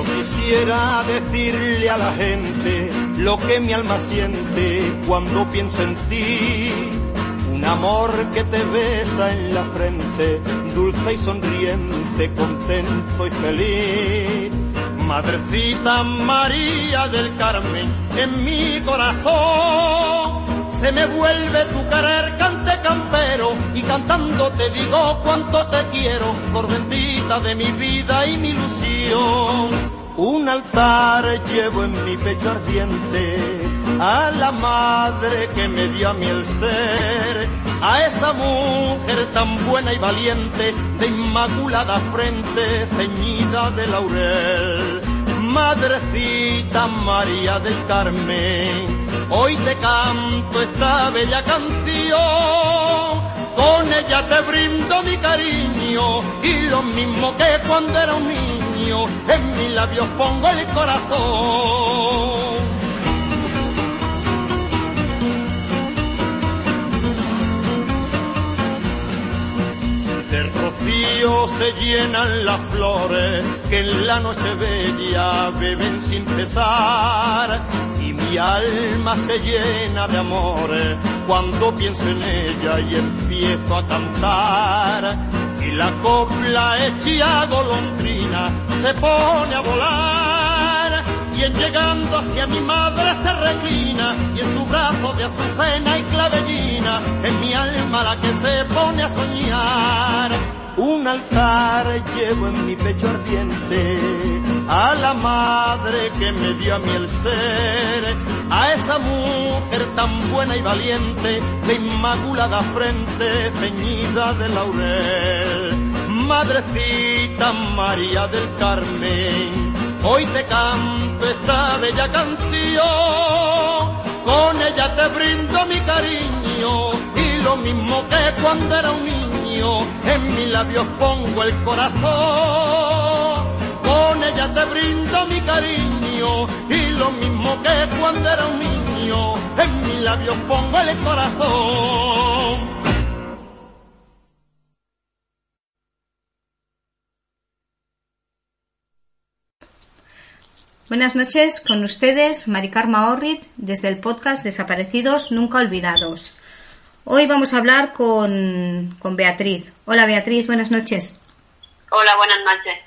Yo quisiera decirle a la gente lo que mi alma siente cuando pienso en ti. Un amor que te besa en la frente, dulce y sonriente, contento y feliz. Madrecita María del Carmen, en mi corazón se me vuelve tu querer cante campero y cantando te digo cuánto te quiero, por bendita de mi vida y mi ilusión. Un altar llevo en mi pecho ardiente a la madre que me dio a mí el ser, a esa mujer tan buena y valiente, de inmaculada frente, ceñida de laurel. Madrecita María del Carmen, hoy te canto esta bella canción. Con ella te brindo mi cariño y lo mismo que cuando era un niño, en mis labios pongo el corazón. Se llenan las flores que en la noche bella beben sin cesar. Y mi alma se llena de amores cuando pienso en ella y empiezo a cantar. Y la copla hecha golondrina se pone a volar. Y en llegando hacia mi madre se reclina y en su brazo de azucena y clavellina es mi alma la que se pone a soñar un altar llevo en mi pecho ardiente a la madre que me dio a mí el ser, a esa mujer tan buena y valiente, de inmaculada frente, ceñida de laurel. Madrecita María del Carmen, hoy te canto esta bella canción, con ella te brindo mi cariño y lo mismo que cuando era un niño, en mis labios pongo el corazón. Con ella te brindo mi cariño y lo mismo que cuando era un niño, en mis labios pongo el corazón. Buenas noches, con ustedes Maricarma Orrit desde el podcast Desaparecidos Nunca Olvidados. Hoy vamos a hablar con, con Beatriz. Hola Beatriz, buenas noches. Hola, buenas noches.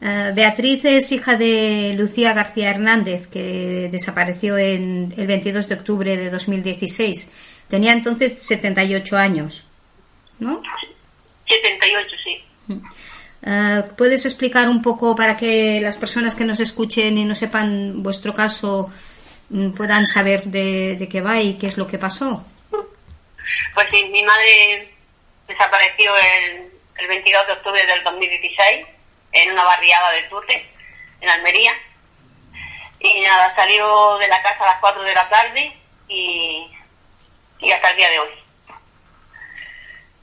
Eh, Beatriz es hija de Lucía García Hernández, que desapareció en el 22 de octubre de 2016. Tenía entonces 78 años, ¿no? 78, sí. Eh, ¿Puedes explicar un poco para que las personas que nos escuchen y no sepan vuestro caso mm, puedan saber de, de qué va y qué es lo que pasó? Pues sí, mi madre desapareció el, el 22 de octubre del 2016 en una barriada de Turre, en Almería. Y nada, salió de la casa a las 4 de la tarde y, y hasta el día de hoy.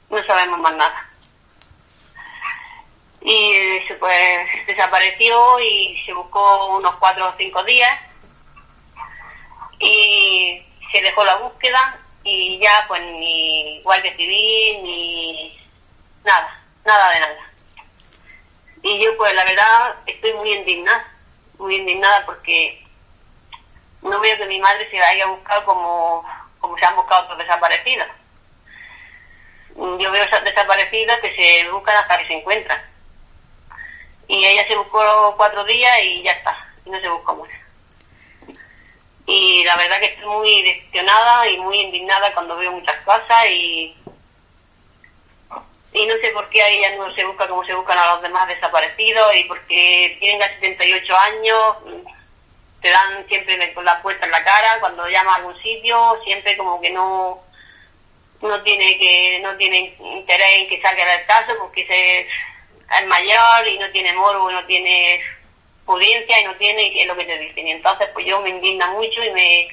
No sabemos más nada. Y se, pues desapareció y se buscó unos 4 o 5 días y se dejó la búsqueda y ya pues ni guardia civil ni nada, nada de nada. Y yo pues la verdad estoy muy indignada, muy indignada porque no veo que mi madre se haya buscado como, como se han buscado otros desaparecidos. Yo veo esas desaparecidas que se buscan hasta que se encuentran. Y ella se buscó cuatro días y ya está, y no se buscó más. Y la verdad que estoy muy decepcionada y muy indignada cuando veo muchas cosas y y no sé por qué a ella no se busca como se buscan a los demás desaparecidos y porque tienen ya 78 años, te dan siempre con la puerta en la cara cuando llamas a algún sitio, siempre como que no no tiene que no tiene interés en que salga del caso porque es, mayor y no tiene morbo, no tiene y no tiene, y es lo que te dicen. Y entonces pues yo me indigna mucho y me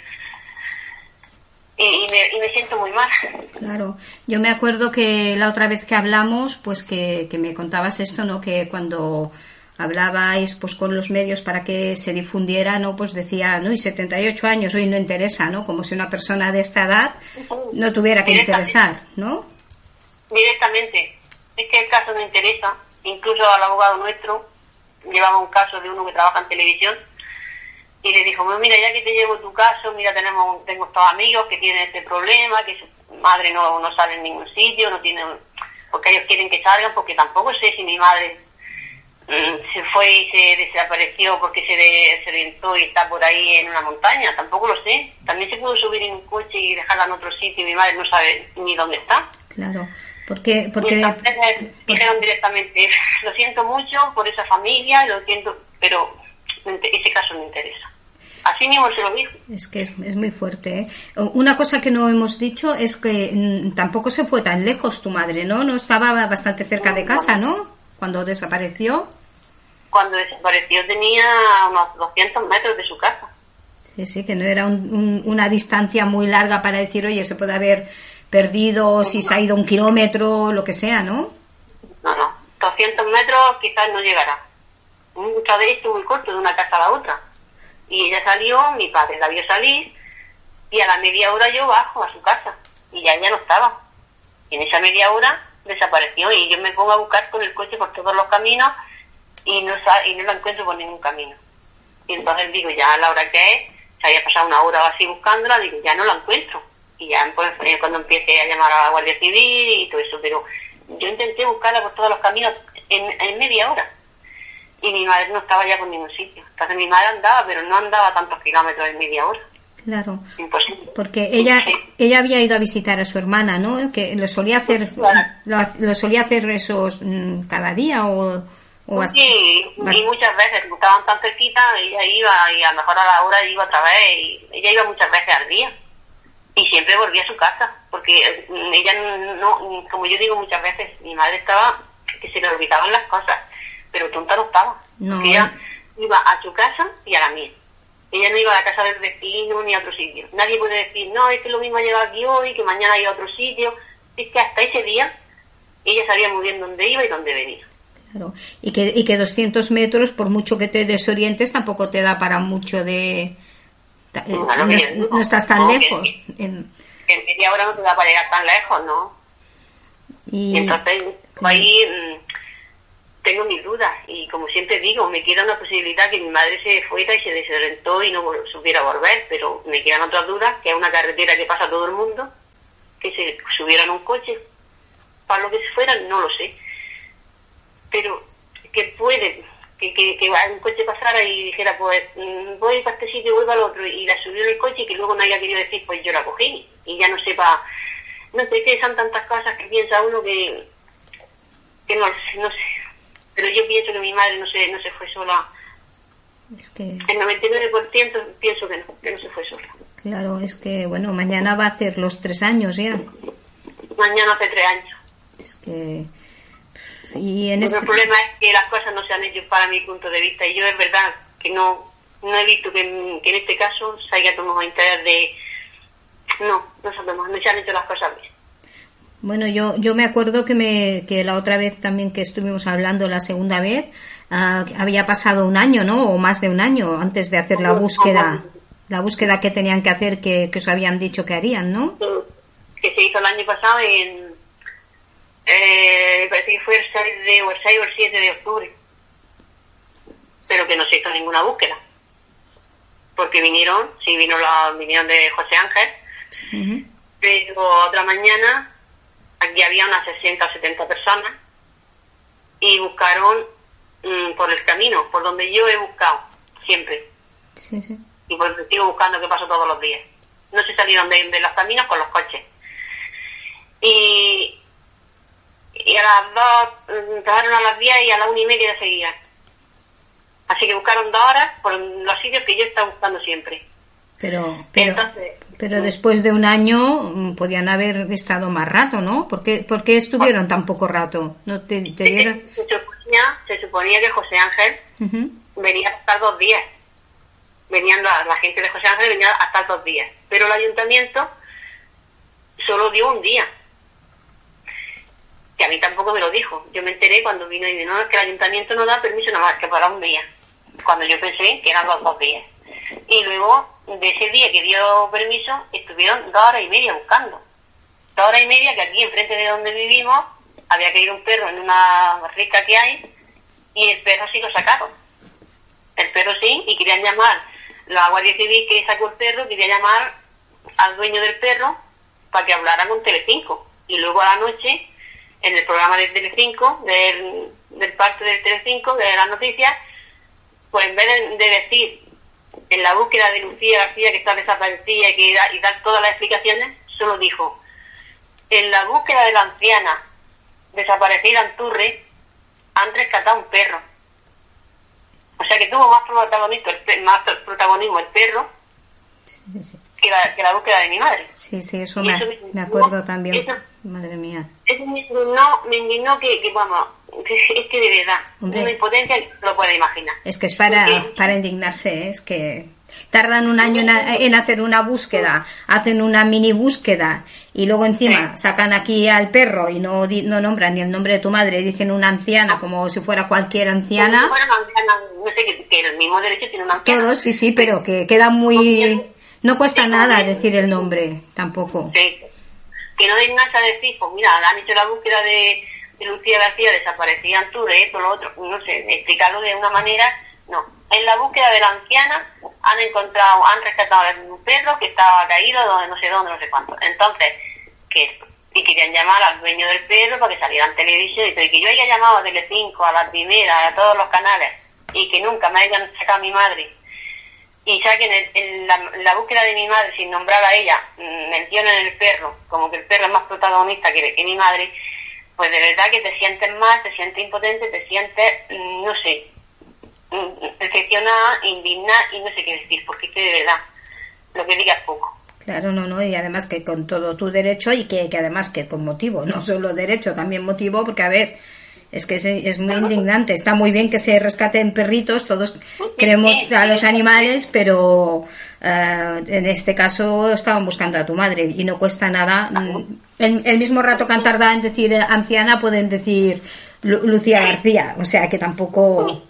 y, me, y, me, siento muy mal. Claro, yo me acuerdo que la otra vez que hablamos, pues que, que me contabas esto, ¿no? Que cuando hablabais pues con los medios para que se difundiera, ¿no? Pues decía, ¿no? Y 78 años hoy no interesa, ¿no? Como si una persona de esta edad no tuviera que interesar, ¿no? Directamente. Es que el caso no interesa. Incluso al abogado nuestro llevaba un caso de uno que trabaja en televisión y le dijo, mira, ya que te llevo tu caso, mira, tenemos tengo estos amigos que tienen este problema, que su madre no, no sale en ningún sitio, no tiene porque ellos quieren que salgan, porque tampoco sé si mi madre Mm, se fue y se desapareció porque se desorientó y está por ahí en una montaña, tampoco lo sé. También se pudo subir en un coche y dejarla en otro sitio y mi madre no sabe ni dónde está. Claro, porque... porque dijeron directamente, lo siento mucho por esa familia, lo siento, pero ese caso no interesa. Así mismo se lo dijo. Es que es, es muy fuerte. ¿eh? Una cosa que no hemos dicho es que mm, tampoco se fue tan lejos tu madre, ¿no? No estaba bastante cerca de casa, ¿no? cuando desapareció? Cuando desapareció tenía unos 200 metros de su casa. Sí, sí, que no era una distancia muy larga para decir, oye, se puede haber perdido, si se ha ido un kilómetro, lo que sea, ¿no? No, no, 200 metros quizás no llegará. Muchas veces muy corto de una casa a la otra. Y ella salió, mi padre la vio salir, y a la media hora yo bajo a su casa, y ya ella no estaba. Y en esa media hora desapareció y yo me pongo a buscar con el coche por todos los caminos y no, y no la encuentro por ningún camino. Y entonces digo, ya a la hora que es, se había pasado una hora o así buscándola, digo, ya no la encuentro. Y ya pues, eh, cuando empiece a llamar a la Guardia Civil y todo eso, pero yo intenté buscarla por todos los caminos en, en media hora. Y mi madre no estaba ya por ningún sitio. Entonces mi madre andaba, pero no andaba tantos kilómetros en media hora. Claro. Porque ella ella había ido a visitar a su hermana, ¿no? Que lo solía hacer lo, solía hacer esos mm, cada día o, o sí, y muchas veces estaban tan cerquita, ella iba y a lo mejor a la hora iba otra vez y ella iba muchas veces al día y siempre volvía a su casa porque mm, ella no como yo digo muchas veces mi madre estaba que se le olvidaban las cosas pero tonta no estaba no. ella iba a su casa y a la mía ella no iba a la casa del vecino ni a otro sitio. Nadie puede decir, no, es que lo mismo ha llegado aquí hoy, que mañana iba a otro sitio. Es que hasta ese día ella sabía muy bien dónde iba y dónde venía. Claro. Y que, y que 200 metros, por mucho que te desorientes, tampoco te da para mucho de... No, estás tan lejos. en... media hora no te da para llegar tan lejos, ¿no? Y, entonces, ahí mm, tengo mis dudas y como siempre digo, me queda una posibilidad que mi madre se fuera y se desorientó y no supiera volver, pero me quedan otras dudas, que es una carretera que pasa todo el mundo, que se subieran un coche, para lo que se fuera, no lo sé, pero que puede, que, que, que un coche pasara y dijera, pues mm, voy para este sitio, voy para el otro, y la subió en el coche y que luego no haya querido decir, pues yo la cogí, y ya no sepa, no sé, que son tantas cosas que piensa uno que, que no, no sé, pero yo pienso que mi madre no se, no se fue sola. Es que... El 99% pienso que no, que no se fue sola. Claro, es que, bueno, mañana va a hacer los tres años ya. Mañana hace tres años. Es que... Y en este... El problema es que las cosas no se han hecho para mi punto de vista. Y yo es verdad que no, no he visto que, en este caso se haya tomado interés de... No, no tomado, no se han hecho las cosas bien. Bueno, yo, yo me acuerdo que, me, que la otra vez también que estuvimos hablando, la segunda vez, ah, había pasado un año, ¿no? O más de un año antes de hacer la búsqueda, la búsqueda que tenían que hacer, que, que os habían dicho que harían, ¿no? Que se hizo el año pasado en, eh, parece que fue el 6, de, o el 6 o el 7 de octubre. Pero que no se hizo ninguna búsqueda. Porque vinieron, sí, vino la, vinieron de José Ángel, pero otra mañana Aquí había unas 60 o 70 personas y buscaron mm, por el camino, por donde yo he buscado siempre. Sí, sí. Y por sigo buscando que paso todos los días. No se salieron de, los caminos con los coches. Y, y a las dos, mm, empezaron a las 10 y a las una y media seguían. Así que buscaron dos horas por los sitios que yo estaba buscando siempre. Pero, pero, Pero después de un año mm, podían haber estado más rato, ¿no? ¿Por qué, por qué estuvieron tan poco rato? ¿No te, te dieron? Se, suponía, se suponía que José Ángel venía hasta dos días. Venían la, la gente de José Ángel venía hasta dos días. Pero el ayuntamiento solo dio un día. A mí tampoco me lo dijo. Yo me enteré cuando vino y vino, "No, es que el ayuntamiento no da permiso nada más que para un día. Cuando yo pensé que eran los dos días. Y luego, de ese día que dio permiso, estuvieron dos horas y media buscando. Dos horas y media que aquí, enfrente de donde vivimos, había caído un perro en una rica que hay y el perro sí lo sacaron. El perro sí, y querían llamar, la Guardia Civil que sacó el perro, quería llamar al dueño del perro para que hablara con Telecinco. Y luego a la noche, en el programa de Telecinco, del, del parte del Telecinco, de las noticias, pues en vez de, de decir en la búsqueda de Lucía García que está desaparecida y, que da, y dar todas las explicaciones, solo dijo, en la búsqueda de la anciana desaparecida en Turre, han rescatado un perro. O sea que tuvo más protagonismo el, más protagonismo el perro Sí, sí. que la, que la búsqueda de mi madre. Sí, sí, eso me, eso me acuerdo también. eso- Madre mía. Eso me indignó, me indignó que, que vamos, que es que de verdad, Hombre. una impotencia que no lo puede imaginar. Es que es para, Porque- para indignarse, ¿eh? es que tardan un año en, a- en hacer una búsqueda, hacen una mini búsqueda y luego encima sacan aquí al perro y no, no nombran ni el nombre de tu madre, dicen una anciana como si fuera cualquier anciana. Bueno, no sé, que, que el mismo derecho tiene una anciana. Todos, sí, sí, pero que queda muy... No cuesta nada decir el nombre, tampoco. Sí. Que no nada a decir, pues mira, han hecho la búsqueda de, de Lucía García, desaparecía en Tour, esto, lo otro, no sé, explicarlo de una manera, no. En la búsqueda de la anciana han encontrado, han rescatado a un perro que estaba caído, donde no sé dónde, no sé cuánto. Entonces, que. Y querían llamar al dueño del perro para que saliera en televisión y que yo haya llamado a Telecinco, a la primera, a todos los canales, y que nunca me hayan sacado mi madre y saquen el- el- la, la búsqueda de mi madre sin nombrar a ella, mm, mencionen el perro, como que el perro es más protagonista que, que mi madre, pues de verdad que te sientes mal, te sientes impotente, te sientes, mm, no sé, mm, decepcionada, indignada y no sé qué decir, porque es que de verdad, lo que digas poco. Claro, no, no, y además que con todo tu derecho y que, que además que con motivo, no solo derecho, también motivo, porque a ver, es que es, es muy indignante. Está muy bien que se rescaten perritos, todos queremos a los animales, pero eh, en este caso estaban buscando a tu madre y no cuesta nada. Mm, El, el mismo rato que han tardado en decir eh, anciana, pueden decir Lu- Lucía García, o sea que tampoco,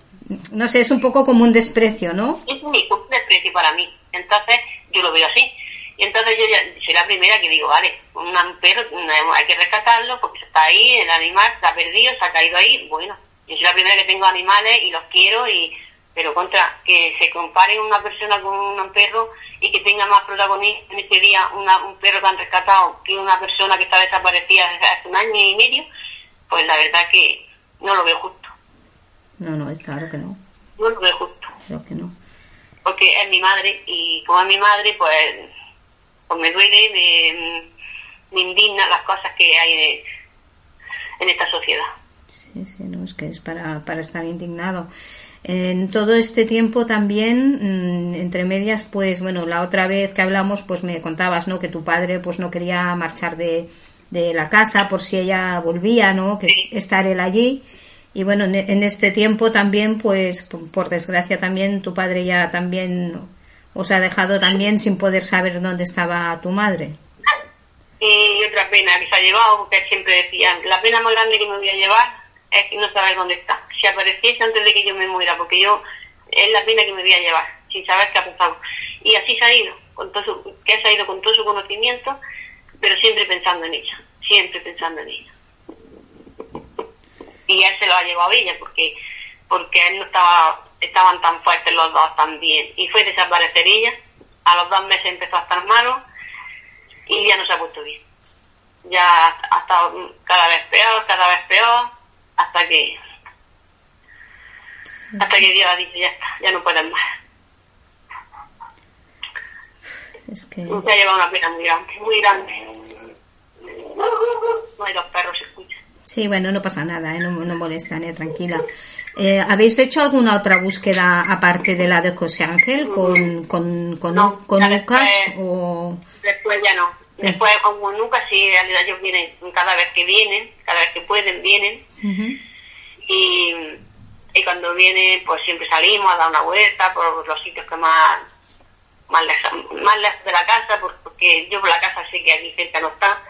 no sé, es un poco como un desprecio, ¿no? es un un desprecio para mí. Entonces, yo lo veo así. Y entonces yo ya soy la primera que digo, vale, un perro hay que rescatarlo porque está ahí, el animal está perdido, se ha caído ahí. Bueno, yo soy la primera que tengo animales y los quiero, y pero contra que se compare una persona con un perro y que tenga más protagonismo en este día una- un perro que han rescatado que una persona que está desaparecida desde hace un año y medio, pues la verdad que no lo veo justo. No, no, claro que no, No lo veo justo. creo que no. porque es mi madre y como es mi madre pues, pues me duele, me, me indigna las cosas que hay en, en esta sociedad. Sí, sí, no, es que es para, para estar indignado. En todo este tiempo también, mm, entre medias, pues bueno, la otra vez que hablamos, pues me contabas, ¿no? Que tu padre, pues no quería marchar de, de la casa por si ella volvía, ¿no? Que Sí. estar él allí. Y bueno, en, este tiempo también, pues por desgracia también, tu padre ya también os ha dejado también sin poder saber dónde estaba tu madre. Y otra pena que se ha llevado, porque siempre decía, la pena más grande que me voy a llevar es no saber dónde está. Si apareciese antes de que yo me muera, porque yo es la pena que me voy a llevar, sin saber qué ha pasado. Y así se ha ido, con todo su, que se ha ido con todo su conocimiento, pero siempre pensando en ella, siempre pensando en ella. Y él se lo ha llevado ella, porque porque él no estaba, estaban tan fuertes los dos también. Y fue desaparecer ella, a los dos meses empezó a estar malo, y ya no se ha puesto bien. Ya ha estado cada vez peor, cada vez peor, hasta que hasta que Dios ha dicho ya está, ya no pueden más. Es que... Se ha llevado una pena muy grande, muy grande. No hay los perros se escuchan. Sí, bueno, no pasa nada, ¿eh? no, no molesta, ¿eh? tranquila. Eh, ¿Habéis hecho alguna otra búsqueda aparte de la de José Ángel con, con, con, con Lucas? o... Después ya no. Después con Lucas sí, en realidad ellos vienen cada vez que vienen, cada vez que pueden vienen. y, y cuando vienen pues siempre salimos a dar una vuelta por los sitios que más más lejos, más lejos de la casa, porque yo por la casa sé que aquí cerca no está.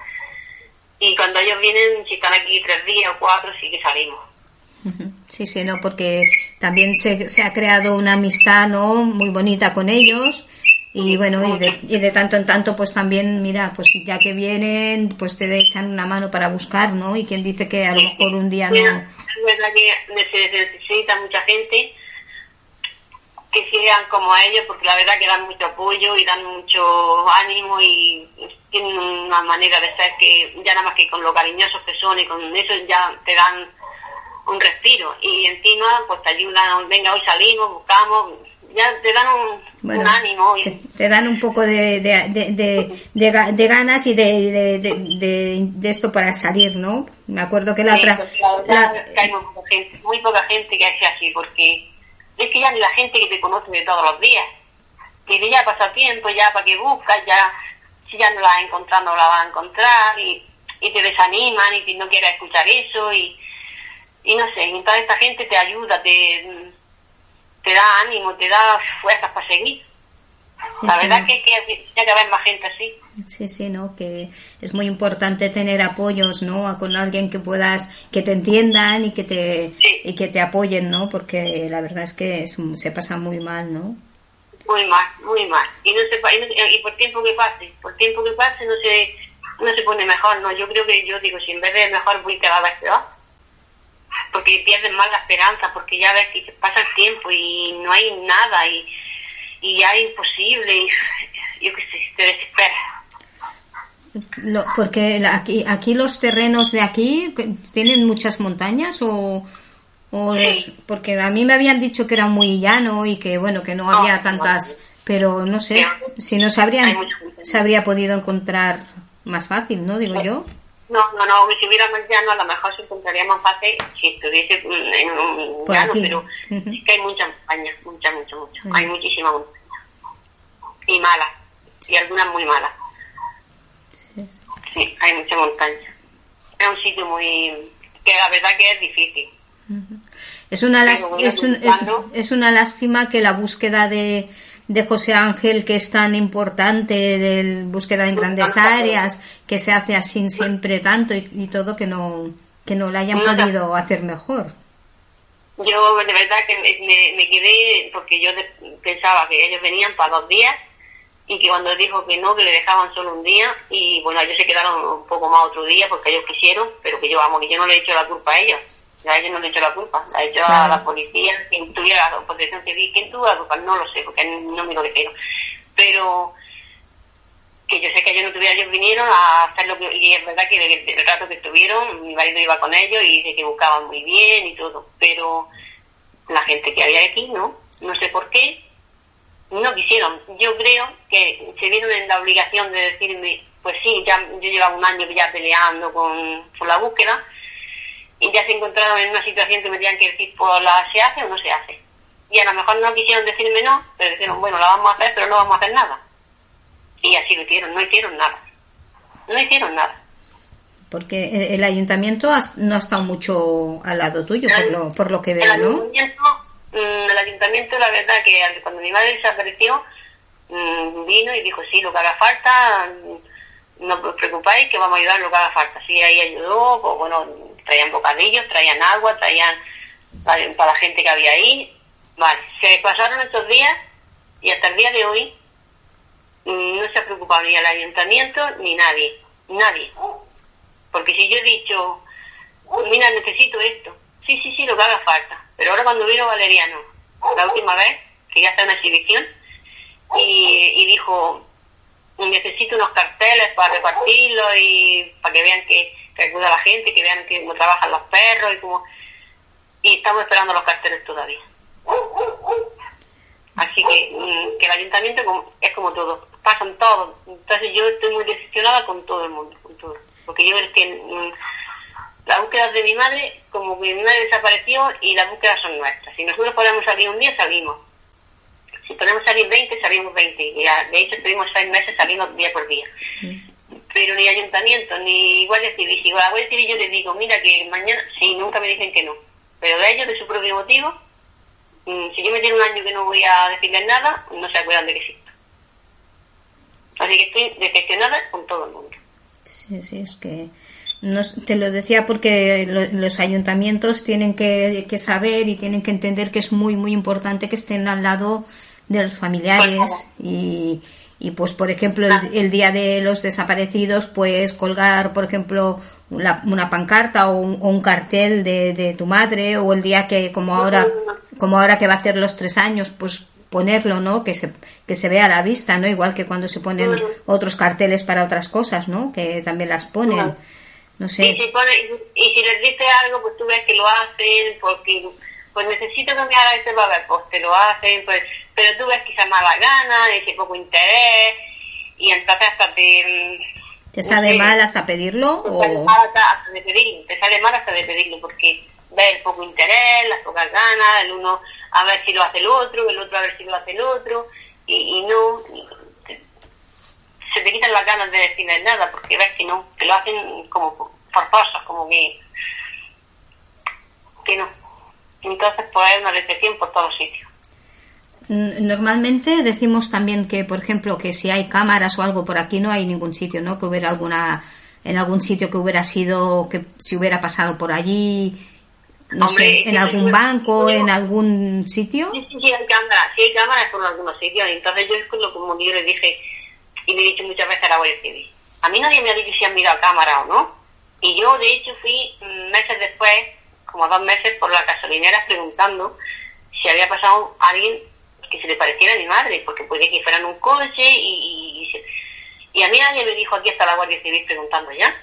Y cuando ellos vienen, si están aquí tres días o cuatro, sí que salimos. Sí, sí, no, porque también se, se ha creado una amistad, ¿no? Muy bonita con ellos. Y bueno, y de, y de, tanto en tanto, pues también, mira, pues ya que vienen, pues te echan una mano para buscar, ¿no? Y quien dice que a lo mejor un día no. Es verdad que se necesita mucha gente que sigan como a ellos, porque la verdad que dan mucho apoyo y dan mucho ánimo y tienen una manera de ser que ya nada más que con lo cariñosos que son y con eso ya te dan un respiro y encima pues te ayudan, venga hoy salimos, buscamos, ya te dan un, ánimo. Y... Te, dan un poco de, de, de, ganas y de, esto para salir, ¿no? Me acuerdo que la otra... Pues, hay muy poca, gente, muy poca gente que hace así porque es que ya ni la gente que te conoce de todos los días, que ya pasa tiempo, ya para que buscas, ya si ya no la has encontrado no la vas a encontrar y, y te desaniman y no quieres escuchar eso y, y no sé, toda esta gente te ayuda, te, te da ánimo, te da fuerzas para seguir. la verdad que, que ya que haber más gente así. Sí, sí, ¿no? Que es muy importante tener apoyos, ¿no? Con alguien que puedas, que te entiendan y que te, y que te apoyen, ¿no? Porque la verdad es que se pasa muy mal, ¿no? Muy mal, muy mal. Y, no se, y, por tiempo que pase, por tiempo que pase no se, no se pone mejor, ¿no? Yo creo que yo digo, si en vez de mejor voy cada vez peor, porque pierden más la esperanza, porque ya ves que pasa el tiempo y no hay nada y, y ya es imposible y yo qué sé, te desesperas porque aquí, aquí los terrenos de aquí tienen muchas montañas o, o porque a mí me habían dicho que era muy llano y que bueno que no, había tantas pero no sé si no se habrían se habría podido encontrar más fácil no digo yo no no no si hubiera más llano a lo mejor se encontraría más fácil si estuviese en un llano pero sí que hay muchas montañas muchas muchas muchas hay muchísimas montañas y malas y algunas muy malas. Sí, hay mucha montaña. Es un sitio muy... que la verdad que es difícil. Es una, es, una lástima que la búsqueda de, de José Ángel, que es tan importante, de búsqueda en grandes áreas, que se hace así siempre tanto y, todo, que no, que no la hayan podido hacer mejor. Yo de verdad que me, me quedé, porque yo pensaba que ellos venían para dos días y que cuando dijo que no, que le dejaban solo un día y bueno, ellos se quedaron un poco más otro día porque ellos quisieron, pero que yo vamos, que yo no le he hecho la culpa a ellos, a ellos no le he hecho la culpa, la he hecho a la policía, quien tuviera la protección civil, quien tuvo la culpa, no lo sé, porque no me lo dijeron, pero que yo sé que ellos no tuvieron, ellos vinieron a hacer lo que, y es verdad que el, rato que estuvieron, mi marido iba con ellos y dice que buscaban muy bien y todo, pero la gente que había aquí, ¿no? No sé por qué, no quisieron. Yo creo que se vieron en la obligación de decirme, pues sí, ya yo llevaba un año ya peleando con, la búsqueda y ya se encontraron en una situación que me tenían que decir, pues la se hace o no se hace. Y a lo mejor no quisieron decirme no, pero dijeron, bueno, la vamos a hacer, pero no vamos a hacer nada. Y así lo hicieron, no hicieron nada. No hicieron nada. Porque el ayuntamiento no ha estado mucho al lado tuyo, por lo, por lo que veo, ¿no? Mm, el ayuntamiento, la verdad que cuando mi madre desapareció, mm, vino y dijo, sí, lo que haga falta, mm, no os preocupáis que vamos a ayudar lo que haga falta. Sí, ahí ayudó, pues bueno, traían bocadillos, traían agua, traían para, la gente que había ahí. Vale, se pasaron estos días y hasta el día de hoy no se ha preocupado ni el ayuntamiento ni nadie, nadie. Porque si yo he dicho, mira, necesito esto, sí, sí, sí, lo que haga falta pero ahora cuando vino Valeriano, la última vez, que ya está en exhibición, y, dijo, necesito unos carteles para repartirlos y para que vean que, que ayuda a la gente, que vean cómo trabajan los perros y cómo... Y estamos esperando los carteles todavía. Así que, mm, que el ayuntamiento es como todo, pasan todos. Entonces yo estoy muy decepcionada con todo el mundo, con todo. Porque yo es que mm, las búsquedas de mi madre, como que mi madre desapareció y las búsquedas son nuestras. Si nosotros podemos salir un día, salimos. Si podemos salir 20, salimos 20. Y de hecho, estuvimos seis meses saliendo día por día. Pero ni ayuntamiento, ni Guardia Civil. Si a Guardia Civil yo les digo, mira que mañana, sí, nunca me dicen que no. Pero de ellos, de su propio motivo, mm, si yo me tiene un año que no voy a decirles nada, no se acuerdan de que sí. Así que estoy decepcionada con todo el mundo. Sí, sí, es que te lo decía porque los ayuntamientos tienen que, saber y tienen que entender que es muy, muy importante que estén al lado de los familiares y, y pues por ejemplo el, día de los desaparecidos pues colgar por ejemplo una pancarta o un, cartel de, de, tu madre o el día que como ahora como ahora que va a hacer los tres años pues ponerlo no que se que se vea a la vista no igual que cuando se ponen otros carteles para otras cosas no que también las ponen. No sé. Y si, y si les dices algo, pues tú ves que lo hacen, porque pues necesito que me haga este papel, pues te lo hacen, pues, pero tú ves que se mala gana, y que poco interés, y entonces hasta te... ¿Te sale mal hasta pedirlo? Te sale mal hasta, de pedirlo, te sale mal hasta de pedirlo, porque ves el poco interés, las pocas ganas, el uno a ver si lo hace el otro, el otro a ver si lo hace el otro, y, y no, se te quitan las ganas de decirles nada, porque ves que no, que lo hacen como forzosos, como que, que no. Entonces, pues hay una por todos sitios. Mm, normalmente decimos también que, por ejemplo, que si hay cámaras o algo por aquí no hay ningún sitio, ¿no? Que hubiera alguna, en algún sitio que hubiera sido, que si hubiera pasado por allí, no sé, en algún banco, en algún sitio. Sí, sí, sí, hay cámaras, sí hay cámaras por algunos sitios. Entonces yo es como yo les dije, y me he dicho muchas veces a la Guardia Civil. A mí nadie me ha dicho si han mirado cámara o no. Y yo, de hecho, fui meses después, como dos meses, por la gasolinera preguntando si había pasado alguien que se le pareciera a mi madre, porque puede que fuera en un coche y, y, a mí nadie me dijo aquí está la Guardia Civil preguntando ya.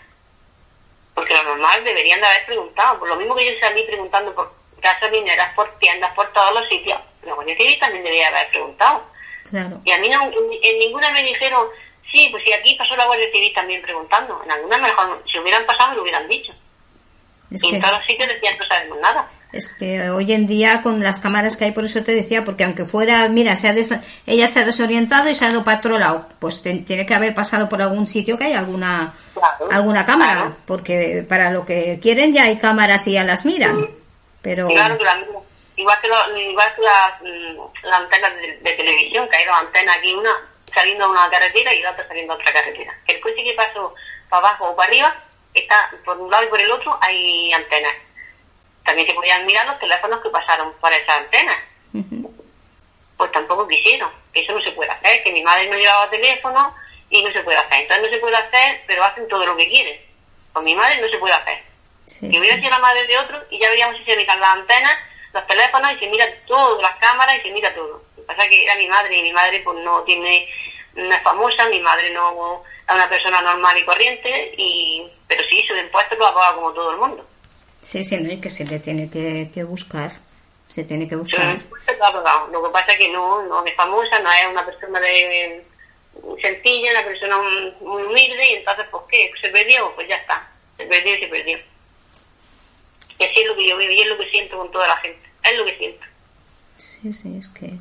Porque lo normal deberían de haber preguntado. Por lo mismo que yo salí preguntando por gasolineras, por tiendas, por todos los sitios, la Guardia Civil también debería haber preguntado. Y a mí no, en, ninguna me dijeron, sí, pues si aquí pasó la Guardia Civil también preguntando. En alguna mejor, si hubieran pasado me lo hubieran dicho. Y en todos los sitios decían no sabemos nada. Es que hoy en día con las cámaras que hay, por eso te decía, porque aunque fuera, mira, se ha ella se ha desorientado y se ha ido para otro lado, pues tiene que haber pasado por algún sitio que hay alguna alguna cámara, porque para lo que quieren ya hay cámaras y ya las miran. Pero... Claro, igual que, lo, igual que las, mm, la antenas de, televisión, que hay dos antenas aquí, una saliendo a una carretera y la otra saliendo a otra carretera. El coche que pasó para abajo o para arriba, está por un lado y por el otro hay antenas. También se podían mirar los teléfonos que pasaron por esas antenas. Pues tampoco quisieron, que eso no se puede hacer, que mi madre no llevaba teléfono y no se puede hacer. Entonces no se puede hacer, pero hacen todo lo que quieren. Con mi madre no se puede hacer. Sí, hubiera sido la madre de otro y ya veríamos si se quitan las antenas los teléfonos y se mira todo, las cámaras y se mira todo. Lo que pasa es que era mi madre y mi madre pues no tiene, no es famosa, mi madre no es una persona normal y corriente, y pero sí, su impuesto lo paga como todo el mundo. Sí, sí, no, y que se le tiene que, que buscar, se tiene que buscar. Lo que pasa es que no, no es famosa, no es una persona de sencilla, una persona muy humilde, y entonces, pues, ¿qué? ¿Se perdió? Pues ya está, se perdió y se perdió. Y así es lo que yo vivo y es lo que siento con toda la gente. Es lo que siento. Sí, sí, es que...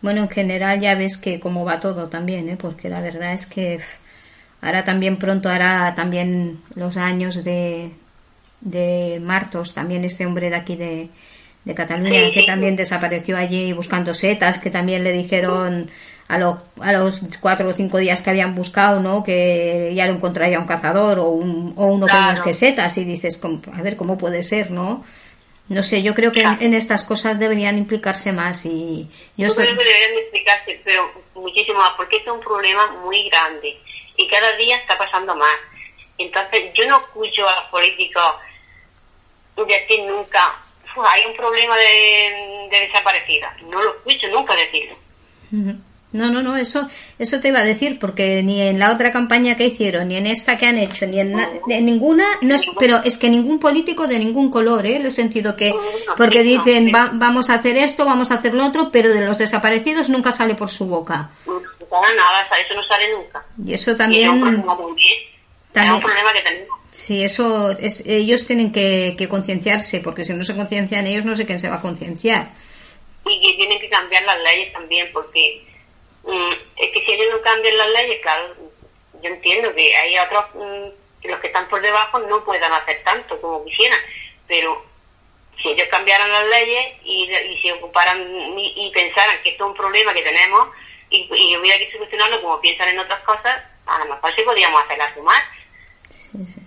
Bueno, en general ya ves que cómo va todo también, ¿eh? Porque la verdad es que ahora también pronto hará también los años de, de Martos, también este hombre de aquí de, de Cataluña, que también desapareció allí buscando setas, que también le dijeron a, los a los cuatro o cinco días que habían buscado, ¿no? Que ya lo encontraría un cazador o, un, o uno con unos setas y dices, a ver, ¿cómo puede ser, no? No sé, yo creo que en, estas cosas deberían implicarse más y yo, creo que deberían implicarse, pero muchísimo más, porque es un problema muy grande y cada día está pasando más. Entonces, yo no escucho a los políticos decir nunca, hay un problema de, de desaparecida. No lo escucho nunca decirlo. No, no, no, eso, eso te iba a decir, porque ni en la otra campaña que hicieron, ni en esta que han hecho, ni en, ninguna, no es, pero es que ningún político de ningún color, ¿eh? el sentido que, porque dicen, vamos a hacer esto, vamos a hacer lo otro, pero de los desaparecidos nunca sale por su boca. Para nada, eso no sale nunca. Y eso también... es un problema que tenemos Sí, eso es, ellos tienen que, concienciarse, porque si no se conciencian ellos, no sé quién se va a concienciar. Y que tienen que cambiar las leyes también, porque mm, es que si ellos no cambian las leyes, claro, yo entiendo que hay otros, mm, los que están por debajo no puedan hacer tanto como quisieran, pero si ellos cambiaran las leyes y, se ocuparan y, pensaran que esto es un problema que tenemos y, y hubiera que solucionarlo como piensan en otras cosas, a lo mejor sí podríamos hacerlas más. Sí, sí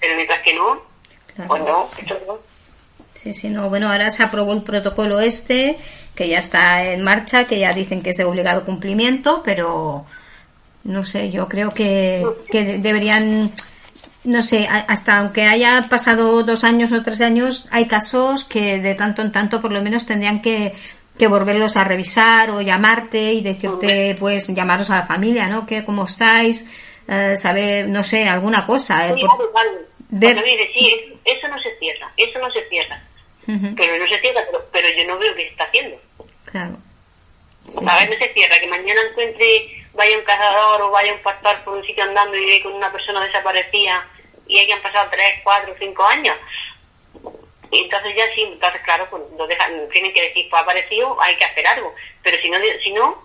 pero mientras que no, pues no, Sí, sí, no. Bueno, ahora se aprobó el protocolo este, que ya está en marcha, que ya dicen que es de obligado cumplimiento, pero no sé, yo creo que, que deberían, no sé, hasta aunque haya pasado dos años o tres años, hay casos que de tanto en tanto por lo menos tendrían que, que volverlos a revisar o llamarte y decirte, pues, llamaros a la familia, ¿no? Que cómo estáis, eh, saber, no sé, alguna cosa. Eh, sí, eso no se cierra, eso no se cierra. Pero no se cierra, pero, yo no veo qué está haciendo. Claro. a ver, no se cierra, que mañana encuentre, vaya un cazador o vaya un pastor por un sitio andando y ve con una persona desaparecida y hay que han pasado tres, cuatro, cinco años. Y entonces ya sí, entonces claro, pues lo dejan, tienen que decir, pues ha aparecido, hay que hacer algo. Pero si no, si no,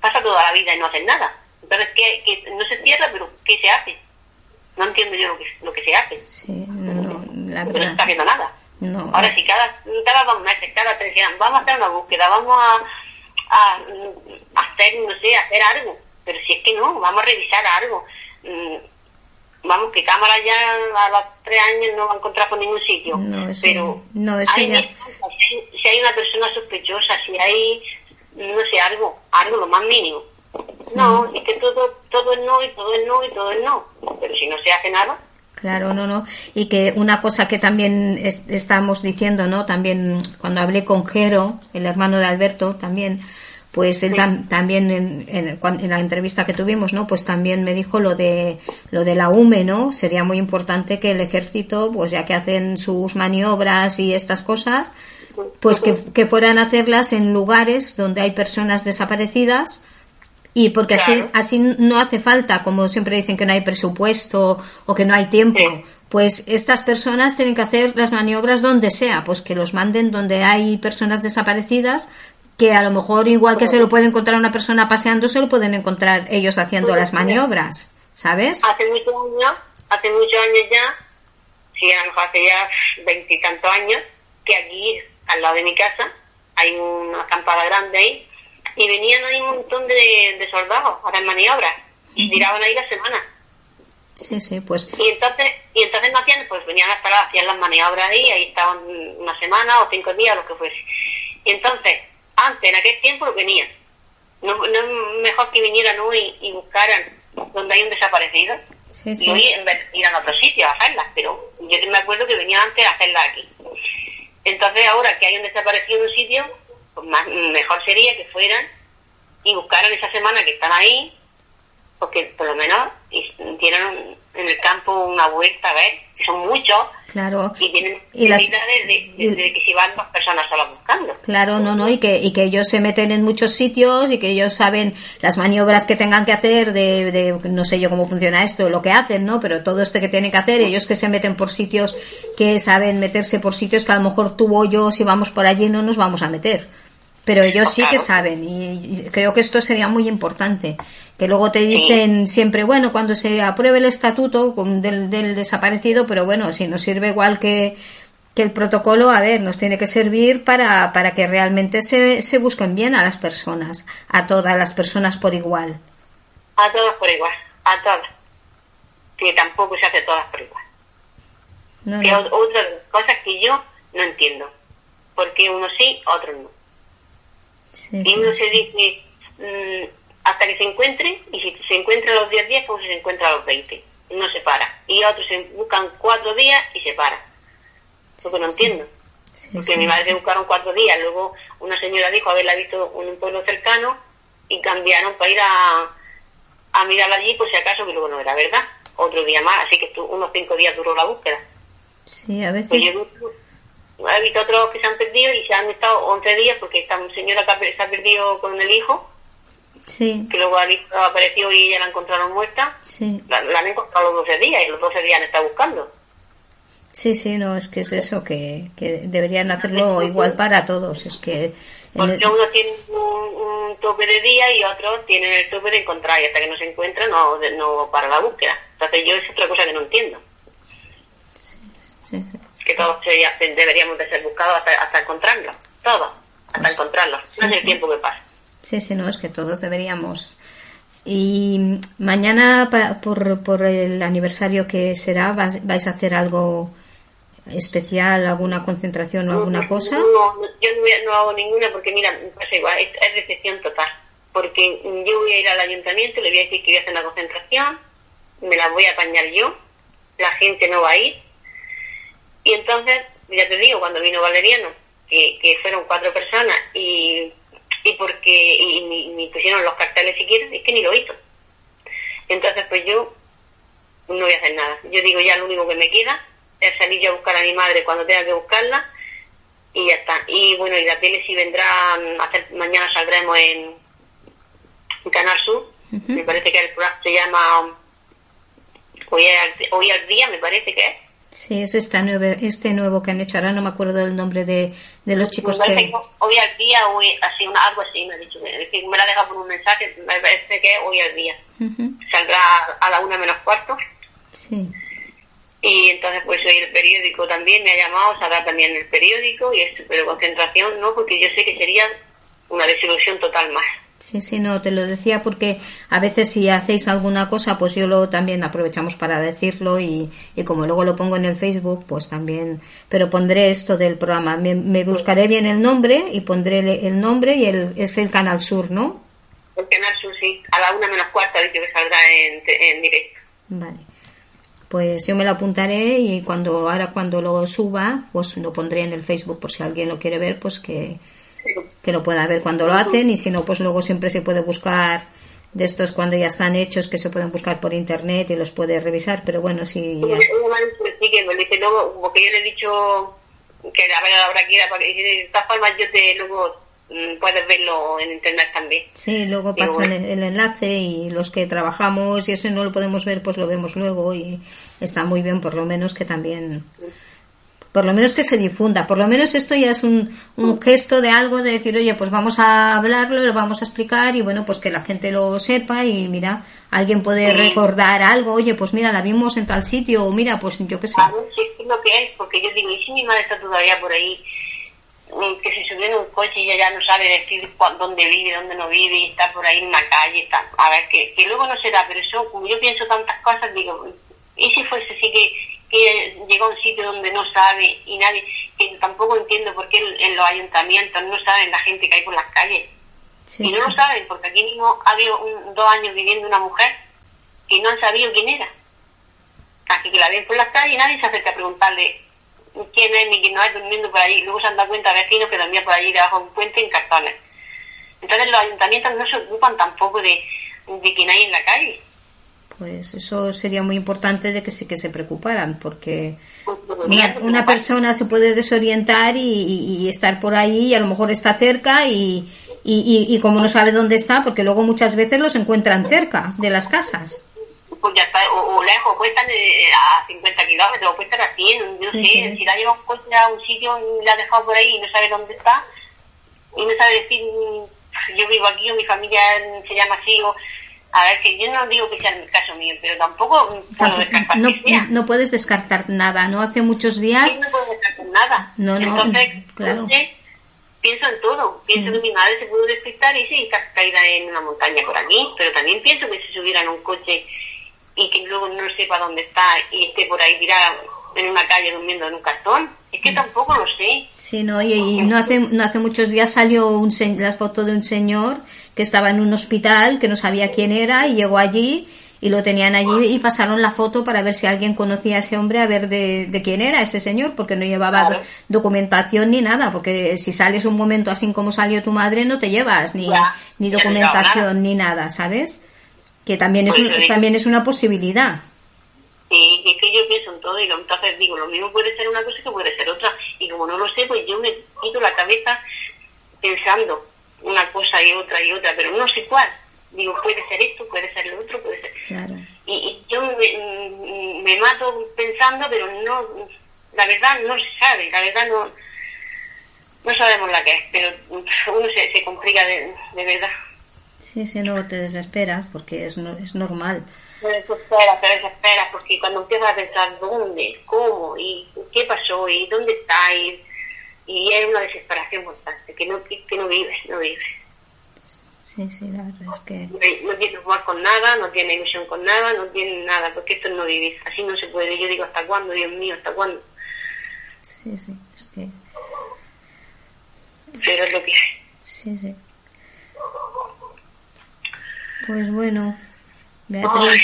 pasa toda la vida y no hacen nada. Entonces, ¿qué, qué, no se cierra, pero ¿qué se hace? No entiendo yo lo que, lo que se hace. Sí, no, la verdad. No se está haciendo nada. No. Ahora, si cada, cada dos meses, cada tres días, vamos a hacer una búsqueda, vamos a, a, hacer, no sé, hacer algo. Pero si es que no, vamos a revisar algo. Mm, vamos, que cámara ya a los tres años no va a encontrar por ningún sitio. No, pero no, eso ya... si hay una persona sospechosa, si hay, no sé, algo, algo lo más mínimo. No, es que todo, todo es no y todo es no y todo es no. Pero si no se hace nada. Claro, no, no. Y que una cosa que también estamos diciendo, ¿no? También cuando hablé con Jero, el hermano de Alberto, también, pues él también en, en, la entrevista que tuvimos, ¿no? Pues también me dijo lo de lo de la UME, ¿no? Sería muy importante que el ejército, pues ya que hacen sus maniobras y estas cosas, pues que, que fueran a hacerlas en lugares donde hay personas desaparecidas y porque así, así no hace falta, como siempre dicen que no hay presupuesto o que no hay tiempo, pues estas personas tienen que hacer las maniobras donde sea, pues que los manden donde hay personas desaparecidas, que a lo mejor igual que se lo puede encontrar una persona paseando, se lo pueden encontrar ellos haciendo las maniobras, ¿sabes? Hace muchos años, hace muchos años ya, sí, a lo mejor hace ya veintitantos años, que aquí, al lado de mi casa, hay una acampada grande ahí, y venían ahí un montón de, de soldados a dar maniobras y tiraban ahí la semana. Sí, sí, pues. Y entonces, y entonces no hacían, pues venían a estar, hacían las maniobras ahí, ahí estaban una semana o cinco días, lo que fuese. Y entonces, antes, en aquel tiempo, lo venían. No, no es mejor que vinieran hoy y buscaran donde hay un desaparecido. Sí, sí. Y hoy en vez ir a otro sitio a hacerlas, pero yo me acuerdo que venían antes a hacerlas aquí. Entonces, ahora que hay un desaparecido en un sitio, pues más, mejor sería que fueran y buscaran esa semana que están ahí, porque por lo menos tienen en el campo una vuelta a ver, que son muchos, claro. y tienen y de, que se van dos personas solas buscando. Claro, no, no, y que, y que ellos se meten en muchos sitios y que ellos saben las maniobras que tengan que hacer, de, de no sé yo cómo funciona esto, lo que hacen, ¿no? Pero todo esto que tienen que hacer, ellos que se meten por sitios que saben meterse por sitios que a lo mejor tú o yo, si vamos por allí, no nos vamos a meter pero ellos sí que saben y creo que esto sería muy importante que luego te dicen siempre bueno cuando se apruebe el estatuto del, del, desaparecido pero bueno si nos sirve igual que, que el protocolo a ver nos tiene que servir para, para que realmente se, se busquen bien a las personas a todas las personas por igual a todas por igual a todas. Que tampoco se hace todas por igual. No, que otras cosas que yo no entiendo. Porque uno sí otro no y uno se dice mm, hasta que se encuentre, y si se encuentra a los 10 días, pues se encuentra a los 20. No se para. Y otros se buscan cuatro días y se para. Lo que no entiendo. Porque mi madre buscaron cuatro días. Luego una señora dijo haberla visto en un pueblo cercano y cambiaron para ir a, a mirarla allí por si acaso, que luego no era verdad. Otro día más. Así que unos cinco días duró la búsqueda. Sí, a veces. Pues he visto otros que se han perdido y se han estado 11 días porque esta señora que se ha perdido con el hijo Sí. Que luego apareció y ya la encontraron muerta. Sí. La, la han encontrado los 12 días y los 12 días han estado buscando. Sí, sí, no, es que es eso, que, que deberían hacerlo igual para todos. Es que. Porque el- uno tiene un, un tope de día y otros tienen el tope de encontrar y hasta que no se encuentra no, no para la búsqueda. Entonces yo es otra cosa que no entiendo. sí, sí. Que todos deberíamos de ser buscados hasta, hasta encontrarlos. Todos. Hasta encontrarlos. sí, no es el tiempo que pasa. Sí, sí, no, es que todos deberíamos. Y mañana, pa- por, por el aniversario que será, vas- vais a hacer algo especial, alguna concentración o alguna cosa. No, yo no, no hago ninguna porque, mira, me pasa igual, es, es decepción total. Porque yo voy a ir al ayuntamiento, le voy a decir que voy a hacer una concentración, me la voy a apañar yo, la gente no va a ir. Y entonces, ya te digo, cuando vino Valeriano, que, que fueron cuatro personas y, y porque y ni, ni pusieron los carteles siquiera, es que ni lo hizo. Entonces, pues yo no voy a hacer nada. Yo digo, ya lo único que me queda es salir yo a buscar a mi madre cuando tenga que buscarla y ya está. Y bueno, y la tele sí vendrá, mm, a hacer, mañana saldremos en, en Canal Sur, me parece que el programa se llama Hoy al, Hoy al Día, me parece que es. Sí, es esta nueve, este nuevo que han hecho. Ahora no me acuerdo del nombre de, de los chicos me que. hoy al día, hoy, así, una, algo así, me ha dicho. Que me la ha dejado por un mensaje, me parece que hoy al día. Saldrá a la una menos cuarto. Sí, Y entonces, pues hoy el periódico también me ha llamado, saldrá también el periódico y esto, pero concentración no, porque yo sé que sería una desilusión total más. Sí, sí, no, te lo decía porque a veces si hacéis alguna cosa, pues yo lo también aprovechamos para decirlo y, y como luego lo pongo en el Facebook, pues también, pero pondré esto del programa. Me, me buscaré bien el nombre y pondré el, el nombre y el, es el Canal Sur, ¿no? El Canal Sur sí, a la una menos cuarto ha dicho que saldrá en, en directo. Vale. Pues yo me lo apuntaré y cuando ahora cuando lo suba, pues lo pondré en el Facebook por si alguien lo quiere ver, pues que, que lo pueda ver cuando lo hacen y si no, pues luego siempre se puede buscar de estos cuando ya están hechos que se pueden buscar por internet y los puede revisar, pero bueno, sí. ya- sí que me dice luego, porque yo le he dicho que a ver a la hora que de todas formas yo te luego mm, puedes verlo en internet también. Sí, luego pasan bueno. el, el enlace y los que trabajamos y eso no lo podemos ver, pues lo vemos luego y está muy bien, por lo menos que también, por lo menos que se difunda, por lo menos esto ya es un, un gesto de algo de decir, oye, pues vamos a hablarlo, lo vamos a explicar y bueno, pues que la gente lo sepa y mira, alguien puede Sí. recordar algo, oye, pues mira, la vimos en tal sitio o mira, pues yo qué sé. Claro, sí, es lo que es, porque yo digo, y si mi madre está todavía por ahí, mm, que se subió en un coche y ella ya no sabe decir dónde vive, dónde no vive, y está por ahí en una calle, está, a ver, que, que luego no será, pero eso, como yo pienso tantas cosas, digo, y si fuese así que, que llegó a un sitio donde no sabe y nadie, que tampoco entiendo por qué en, en los ayuntamientos no saben la gente que hay por las calles. Sí, y no sí. lo saben, porque aquí mismo ha habido un- dos años viviendo una mujer que no han sabido quién era. Así que la ven por las calles y nadie se acerca a preguntarle quién es ni quién no es durmiendo por allí. Luego se han dado cuenta vecinos que dormían por allí debajo de un puente en cartones. Entonces los ayuntamientos no se ocupan tampoco de, de quién hay en la calle. Pues eso sería muy importante de que sí que se preocuparan, porque Pues una, deberían de una persona se puede desorientar y, y- y estar por ahí y a lo mejor está cerca y, y, como no sabe dónde está, porque luego muchas veces los encuentran cerca de las casas. pues ya está, o, o lejos, puede estar eh, a 50 kilómetros, o puede estar a 100, no Sí, sé, sí. si la lleva un coche a un sitio y la ha dejado por ahí y no sabe dónde está, y no sabe decir, yo vivo aquí o mi familia se llama así, o, a ver, que yo no digo que sea el caso mío, pero tampoco mm, puedo descartar No, que sea. no puedes descartar nada, ¿no? Hace muchos días... Yo no puedo descartar nada. No, no, Entonces, claro. sé, pienso en todo. Pienso Mm. que mi madre se pudo despistar y sí, ca- caída en una montaña por aquí, pero también pienso que si subiera en un coche y que luego no sepa dónde está y esté por ahí tirada en una calle durmiendo en un cartón, es Mm. que tampoco lo sé. Sí, no, y, y no hace no hace muchos días salió un se- la foto de un señor que estaba en un hospital, que no sabía quién era y llegó allí y lo tenían allí y pasaron la foto para ver si alguien conocía a ese hombre, a ver de, de quién era ese señor, porque no llevaba Claro. documentación ni nada, porque si sales un momento así como salió tu madre no te llevas ni, Ya, ni nada. documentación ni nada, ¿sabes? Que también es, Pues un- también es una posibilidad. Y es que yo pienso en todo y entonces digo, lo mismo puede ser una cosa que puede ser otra. Y como no lo sé, pues yo me quito la cabeza pensando una cosa y otra y otra, pero no sé cuál. digo, puede ser esto, puede ser lo otro, puede ser... Claro. Y, y yo me, me mato pensando, pero no, la verdad no se sabe, la verdad no, no sabemos la que es, pero uno se, se complica de, de verdad. Sí, sí, no te desesperas porque es, no- es normal. Te desesperas, te desesperas, porque cuando empiezas a pensar dónde, cómo, y qué pasó, y dónde está, y, y es una desesperación constante, que no, que, que no vives, no vives. Sí, sí, la verdad es que... No, no tienes humor con nada, no tienes ilusión con nada, no tienes nada, porque esto es no vivir. Así no se puede. Yo digo, ¿hasta cuándo, Dios mío, hasta cuándo? Sí, sí, es que... Pero es lo que hay. Sí, sí. Pues bueno, Beatriz,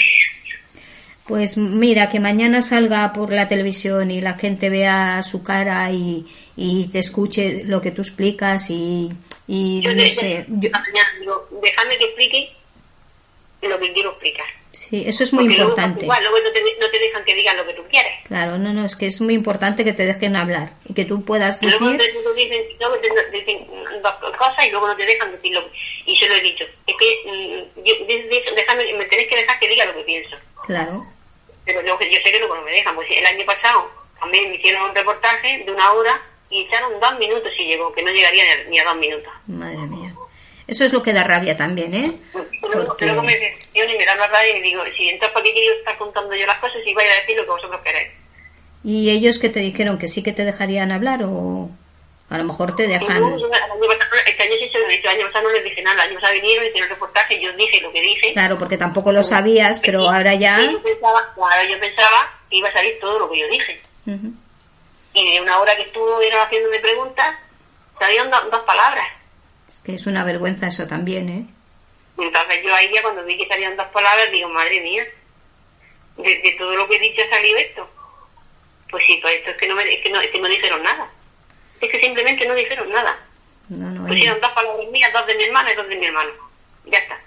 pues mira, que mañana salga por la televisión y la gente vea su cara y, y te escuche lo que tú explicas y, y Yo no te- sé, yo- digo, déjame que explique lo que quiero explicar. sí, eso es muy Porque luego, importante. igual, luego no te, no te dejan que digas lo que tú quieres. Claro, no, no, es que es muy importante que te dejen hablar y que tú puedas Y luego decir, te, dicen, luego te dicen dos cosas y luego no te dejan decir lo que... Y se lo he dicho. Es que mm, yo- déjame, me tenés que dejar que diga lo que pienso. claro, Pero que- yo sé que luego no me dejan. Pues el año pasado también me hicieron un reportaje de una hora y echaron dos minutos y llegó, que no llegaría ni a, dos minutos. madre mía. Eso es lo que da rabia también, ¿eh? Luego, Porque- luego me y me da la rabia y digo, si entonces ¿para qué quiero estar contando yo las cosas y vaya a decir lo que vosotros queréis? ¿Y ellos que te dijeron que sí que te dejarían hablar o a lo mejor te dejan... yo este año sí se lo he dicho, el año pasado no les dije nada, el año pasado vinieron, hicieron reportaje, yo dije lo que dije. Claro, porque tampoco lo sabías, pero ahora ya... Y yo pensaba, claro, yo pensaba que iba a salir todo lo que yo dije. Ujú. Y de una hora que estuvieron haciéndome preguntas, salieron do- dos palabras. Es que es una vergüenza eso también, ¿eh? Entonces yo ahí ya cuando vi que salían dos palabras, digo, madre mía, de, de todo lo que he dicho ha salido esto. Pues sí, pues esto es que no, me, es que no, es que no dijeron nada. Es que simplemente no dijeron nada. No, no, Pusieron eh, dos palabras mías, dos de mi hermana y dos de mi hermano. Ya está.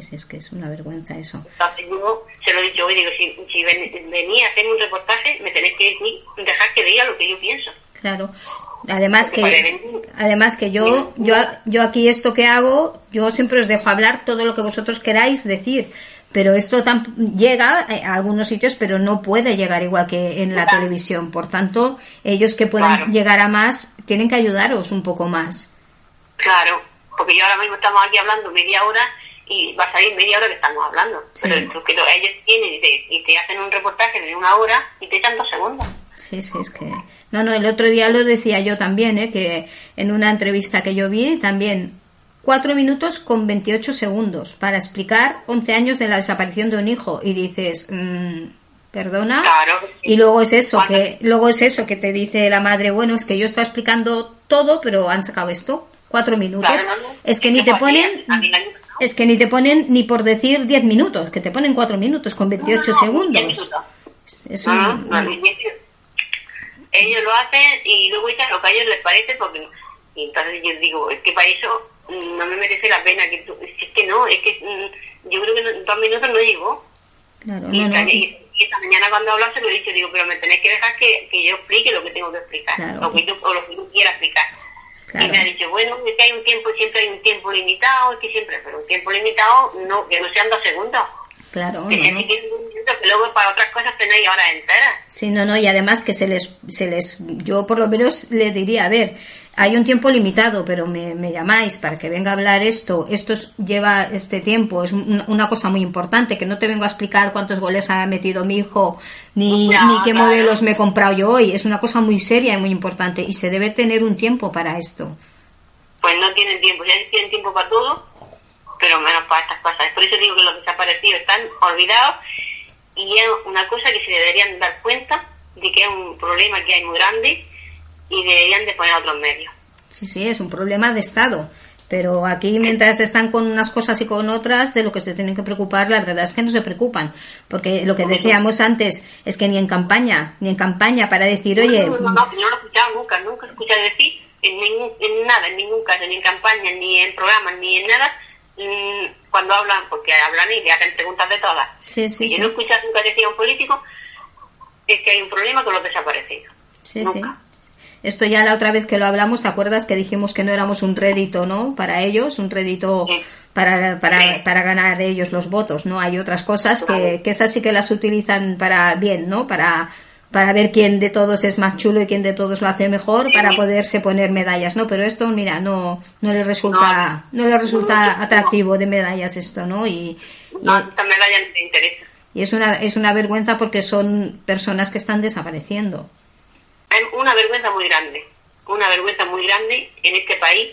Sí, sí, es que es una vergüenza eso. Entonces yo se lo he dicho hoy, digo, si, si ven- venía a hacerme un reportaje, me tenéis que dejar que diga lo que yo pienso. Claro. Además que, además que yo, yo, yo aquí esto que hago, yo siempre os dejo hablar todo lo que vosotros queráis decir. Pero esto tam- llega eh, a algunos sitios, pero no puede llegar igual que en la Claro. televisión. Por tanto, ellos que puedan Claro. llegar a más, tienen que ayudaros un poco más. Claro, porque yo ahora mismo estamos aquí hablando media hora y va a salir media hora que estamos hablando. Sí. Pero lo- ellos tienen y te, y te hacen un reportaje de una hora y te echan dos segundos. Sí, sí, es que... No, no, el otro día lo decía yo también, ¿eh? que en una entrevista que yo vi también, cuatro minutos con 28 segundos para explicar 11 años de la desaparición de un hijo. Y dices, mm, perdona. Claro. Y luego es eso, que luego es eso que te dice la madre, bueno, es que yo estaba explicando todo, pero han sacado esto, cuatro minutos. Claro, no, no. Es que ni que te ponen... Es que ni te ponen ni por decir 10 minutos, que te ponen cuatro minutos con 28 No, no, diez segundos. Es un- minutos. Ellos lo hacen y luego echan lo que a ellos les parece porque... Y entonces yo digo, es que para eso mm, no me merece la pena que tú... Es que no, es que mm, yo creo que no- dos minutos no llegó. Claro, Y, no, no. esta, y- y esta mañana cuando hablas se lo he dicho, digo, pero me tenéis que dejar que, que yo explique lo que tengo que explicar, Claro. lo que tú, o lo que tú quieras explicar. Claro. Y me ha dicho, bueno, es que hay un tiempo, siempre hay un tiempo limitado, que siempre, pero un tiempo limitado, no, que no sean dos segundos. Claro, que no, no. que luego para otras cosas tenéis horas enteras. Sí, no, no, y además que se les, se les, yo por lo menos le diría, a ver, hay un tiempo limitado, pero me, me llamáis para que venga a hablar esto, esto es- lleva este tiempo, es un- una cosa muy importante, que no te vengo a explicar cuántos goles ha metido mi hijo, ni, No, ni qué claro. modelos me he comprado yo hoy, es una cosa muy seria y muy importante, y se debe tener un tiempo para esto. Pues no tienen tiempo, ya tienen tiempo para todo, pero menos para estas cosas. Por eso digo que los desaparecidos están olvidados y es una cosa que se deberían dar cuenta de que es un problema que hay muy grande y deberían de poner otros medios. Sí, sí, es un problema de Estado. Pero aquí, mientras están con unas cosas y con otras, de lo que se tienen que preocupar, la verdad es que no se preocupan. Porque lo que decíamos antes es que ni en campaña, ni en campaña para decir, oye, no, no, no, no lo he escuchado nunca, nunca he escuchado decir en, ningún, en nada, en ningún caso, ni en campaña, ni en programas, ni en nada, mm, cuando hablan, porque hablan y le hacen preguntas de todas. Sí, sí, y yo sí. no he escuchado nunca decir a un político es que hay un problema con los desaparecidos. sí, sí. Esto ya la otra vez que lo hablamos, ¿te acuerdas que dijimos que no éramos un rédito, ¿no? Para ellos, un rédito para, para, para ganar ellos los votos, ¿no? Hay otras cosas que, que esas sí que las utilizan para bien, ¿no? Para, para ver quién de todos es más chulo y quién de todos lo hace mejor para poderse poner medallas, ¿no? Pero esto, mira, no, no le resulta, no, le resulta atractivo de medallas esto, ¿no? Y, no, esta medalla no te interesa. Y es una, es una vergüenza porque son personas que están desapareciendo. Es una vergüenza muy grande, una vergüenza muy grande en este país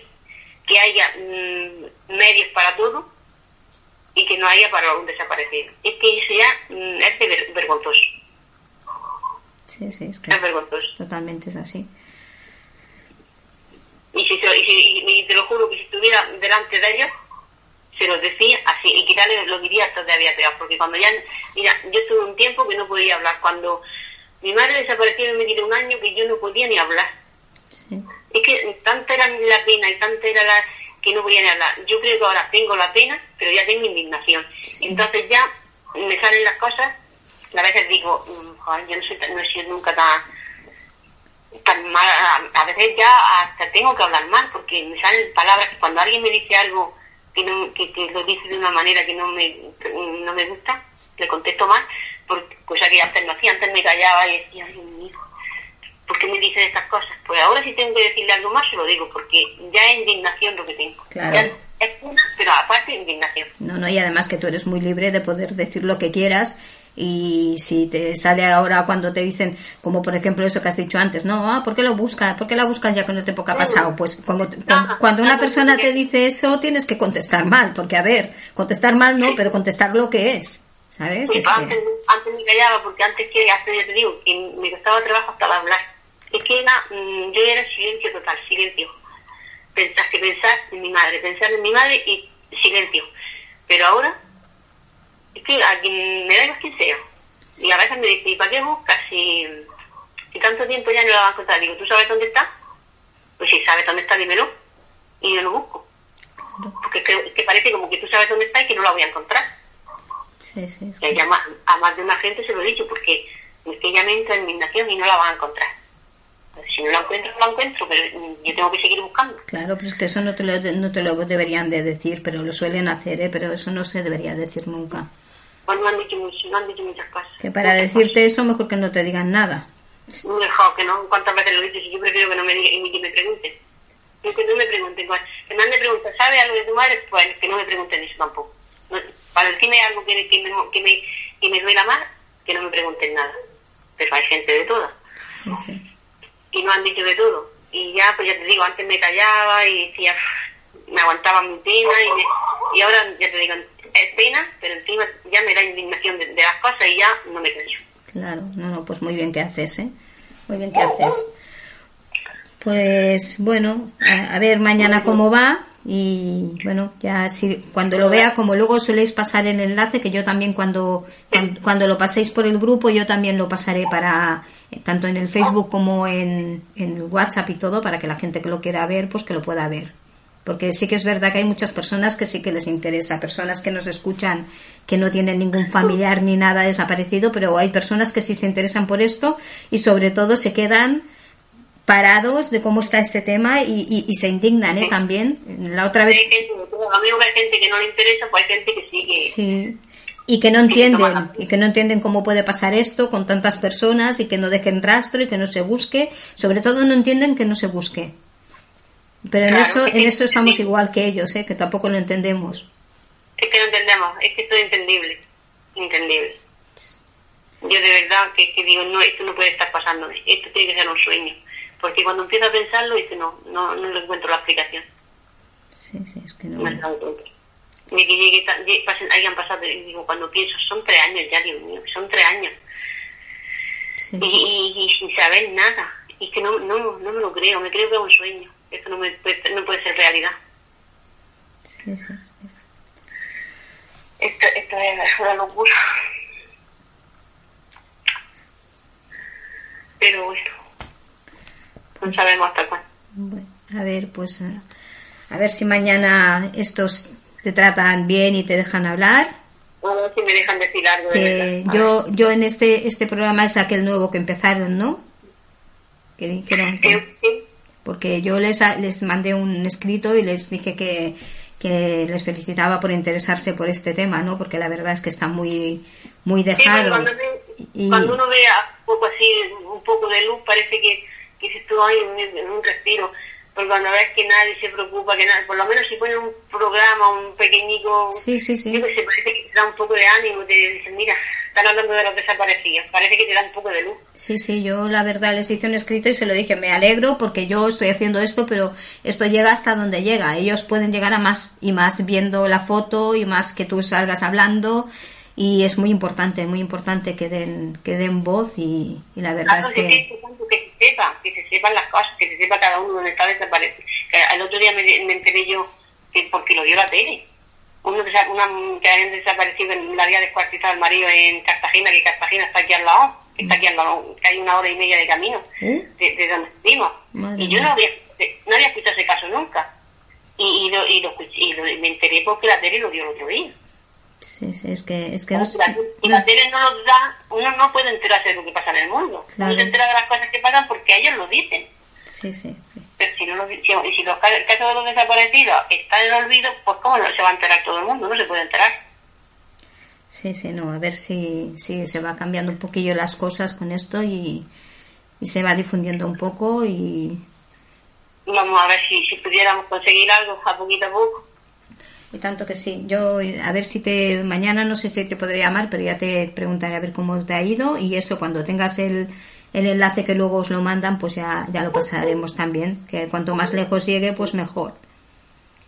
que haya mm, medios para todo y que no haya para un desaparecido. Es que eso ya mm, es vergonzoso. Sí, sí, es que es vergonzoso. Totalmente es así. Y, si, y, te lo juro que si estuviera delante de ellos, se los decía así, y quitarle lo diría todavía peor, porque cuando ya, mira, yo tuve un tiempo que no podía hablar, cuando mi madre desapareció y me dio un año que yo no podía ni hablar. Es que tanta era la pena y tanta era la que no podía ni hablar. Yo creo que ahora tengo la pena, pero ya tengo indignación. Entonces ya me salen las cosas, a veces digo, mm, joder, yo no, soy, no he sido nunca tan, tan mal, a veces ya hasta tengo que hablar mal, porque me salen palabras que cuando alguien me dice algo que, no, que, lo dice de una manera que no me, no me gusta, le contesto mal, porque, cosa que antes no hacía, antes me callaba y decía, Dios mío, ¿por qué me dice estas cosas? Pues ahora sí tengo que decirle algo más, se lo digo, porque ya es indignación lo que tengo. Claro. es pero aparte indignación. No, no, y además que tú eres muy libre de poder decir lo que quieras y si te sale ahora cuando te dicen, como por ejemplo eso que has dicho antes, no, ah, ¿por qué lo buscas? ¿Por qué la buscas ya que no te poca pasado? Pues como, cuando una persona te dice eso tienes que contestar mal, porque a ver, contestar mal no, pero contestar lo que es, ¿sabes? antes, antes, me callaba porque antes que, hasta ya te digo, que me costaba trabajo hasta hablar. Es que era, mm, yo era silencio total, silencio. Pensar que pensar en mi madre, pensar en mi madre y silencio. Pero ahora es que a quien me da igual quien sea. Y a veces me dice, ¿y para qué buscas si, si tanto tiempo ya no la vas a encontrar? Digo, ¿tú sabes dónde está? Pues si sabes dónde está, dímelo. Y yo lo busco. Porque es que, parece como que tú sabes dónde está y que no la voy a encontrar. Sí, sí. Es que... a, más de una gente se lo he dicho, porque es que ella me entra en mi nación y no la van a encontrar. si no la encuentro, no la encuentro, pero yo tengo que seguir buscando. Claro, pues que eso no te, lo, no te lo deberían de decir, pero lo suelen hacer, ¿eh? pero eso no se debería decir nunca. Pues no han dicho, no han dicho muchas cosas. Que para decirte eso mejor que no te digan nada. Mejor que no, cuántas veces lo dices yo prefiero que no me digan ni que me pregunten. que no me pregunten. Que me han de preguntar, ¿sabe algo de tu madre? Pues que no me pregunten eso tampoco. Para decirme algo que, que, me, que, me, que me duela más, que no me pregunten nada. Pero hay gente de todas. Y no han dicho de todo. Y ya, pues ya te digo, antes me callaba y decía, me aguantaba mi pena y, y ahora ya te digo, es pena, pero encima ya me da indignación de, las cosas y ya no me callo. Claro, no, no, pues muy bien que haces, ¿eh? Muy bien que haces. Pues bueno, a, ver mañana cómo va y bueno, ya si cuando lo vea, como luego soléis pasar el enlace, que yo también cuando, cuando, lo paséis por el grupo, yo también lo pasaré para tanto en el Facebook como en, en WhatsApp y todo, para que la gente que lo quiera ver, pues que lo pueda ver. Porque sí que es verdad que hay muchas personas que sí que les interesa, personas que nos escuchan que no tienen ningún familiar ni nada desaparecido, pero hay personas que sí se interesan por esto y sobre todo se quedan parados de cómo está este tema y, y, se indignan ¿eh? también. La otra vez... Hay gente que no le interesa, pues hay gente que sigue. Sí. Y que no entienden, y que no entienden cómo puede pasar esto con tantas personas y que no dejen rastro y que no se busque. Sobre todo no entienden que no se busque. Pero en eso en eso estamos igual que ellos, ¿eh? que tampoco lo entendemos. Es que no entendemos, es que esto es entendible, entendible. Yo de verdad que, digo, no, esto no puede estar pasando, esto tiene que ser un sueño. Porque cuando empiezo a pensarlo, dice, no, no, no le encuentro la explicación. Sí, sí, es que no. Ni que llegue, hayan pasado, digo, cuando pienso, son tres años ya, Dios mío, son tres años. Y, y, sin saber nada. Y que no, no, no me lo creo, me creo que es un sueño. Esto no, me puede, no puede ser realidad. Sí, sí, sí. Esto, esto es una locura. Pero bueno, no sabemos hasta cuándo. Bueno, a ver, pues a ver si mañana estos te tratan bien y te dejan hablar. A ver si me dejan decir algo. Que yo, yo en este, este programa es aquel nuevo que empezaron, ¿no? Que dijeron porque yo les, les mandé un escrito y les dije que, que les felicitaba por interesarse por este tema, ¿no? Porque la verdad es que está muy muy dejado. cuando, cuando, uno vea un poco así, un poco de luz, parece que, que se estuvo ahí en, un respiro. Porque cuando ves que nadie se preocupa, que nada, por lo menos si ponen un programa, un pequeñico, sí, sí, sí. Yo que sé, parece que te da un poco de ánimo, te dicen, mira, están hablando de los desaparecidos, parece que te da un poco de luz. Sí, sí, yo la verdad les hice un escrito y se lo dije, me alegro porque yo estoy haciendo esto, pero esto llega hasta donde llega. Ellos pueden llegar a más y más viendo la foto y más que tú salgas hablando y es muy importante, muy importante que den, que den voz y, la verdad es que... que se sepa, que se sepan las cosas, que se sepa cada uno dónde está desaparecido. El otro día me, me enteré yo que porque lo dio la tele. Uno que, una, que habían desaparecido en la vía descuartizado el marido en Cartagena, que Cartagena está aquí al lado, que está aquí al lado, que hay una hora y media de camino ¿Eh? de, donde estuvimos. y yo no había, no había escuchado ese caso nunca. Y, y, lo, y, lo, y, lo, me enteré porque la tele lo dio el otro día. Sí, sí, es que... Es que no, y la tele no nos da, uno no puede enterarse de lo que pasa en el mundo. Uno se entera de las cosas que pasan porque ellos lo dicen. Sí, sí. Pero si, no, si, si los casos de los desaparecidos están en el olvido, pues ¿cómo no se va a enterar todo el mundo? No se puede enterar. Sí, sí, no, a ver si, si se va cambiando un poquillo las cosas con esto y, y se va difundiendo un poco y... Vamos a ver si, si pudiéramos conseguir algo a poquito a poco. Y tanto que sí. Yo, a ver si te. Mañana no sé si te podré llamar, pero ya te preguntaré a ver cómo te ha ido. Y eso, cuando tengas el, el enlace que luego os lo mandan, pues ya, ya lo pasaremos también. Que cuanto más lejos llegue, pues mejor.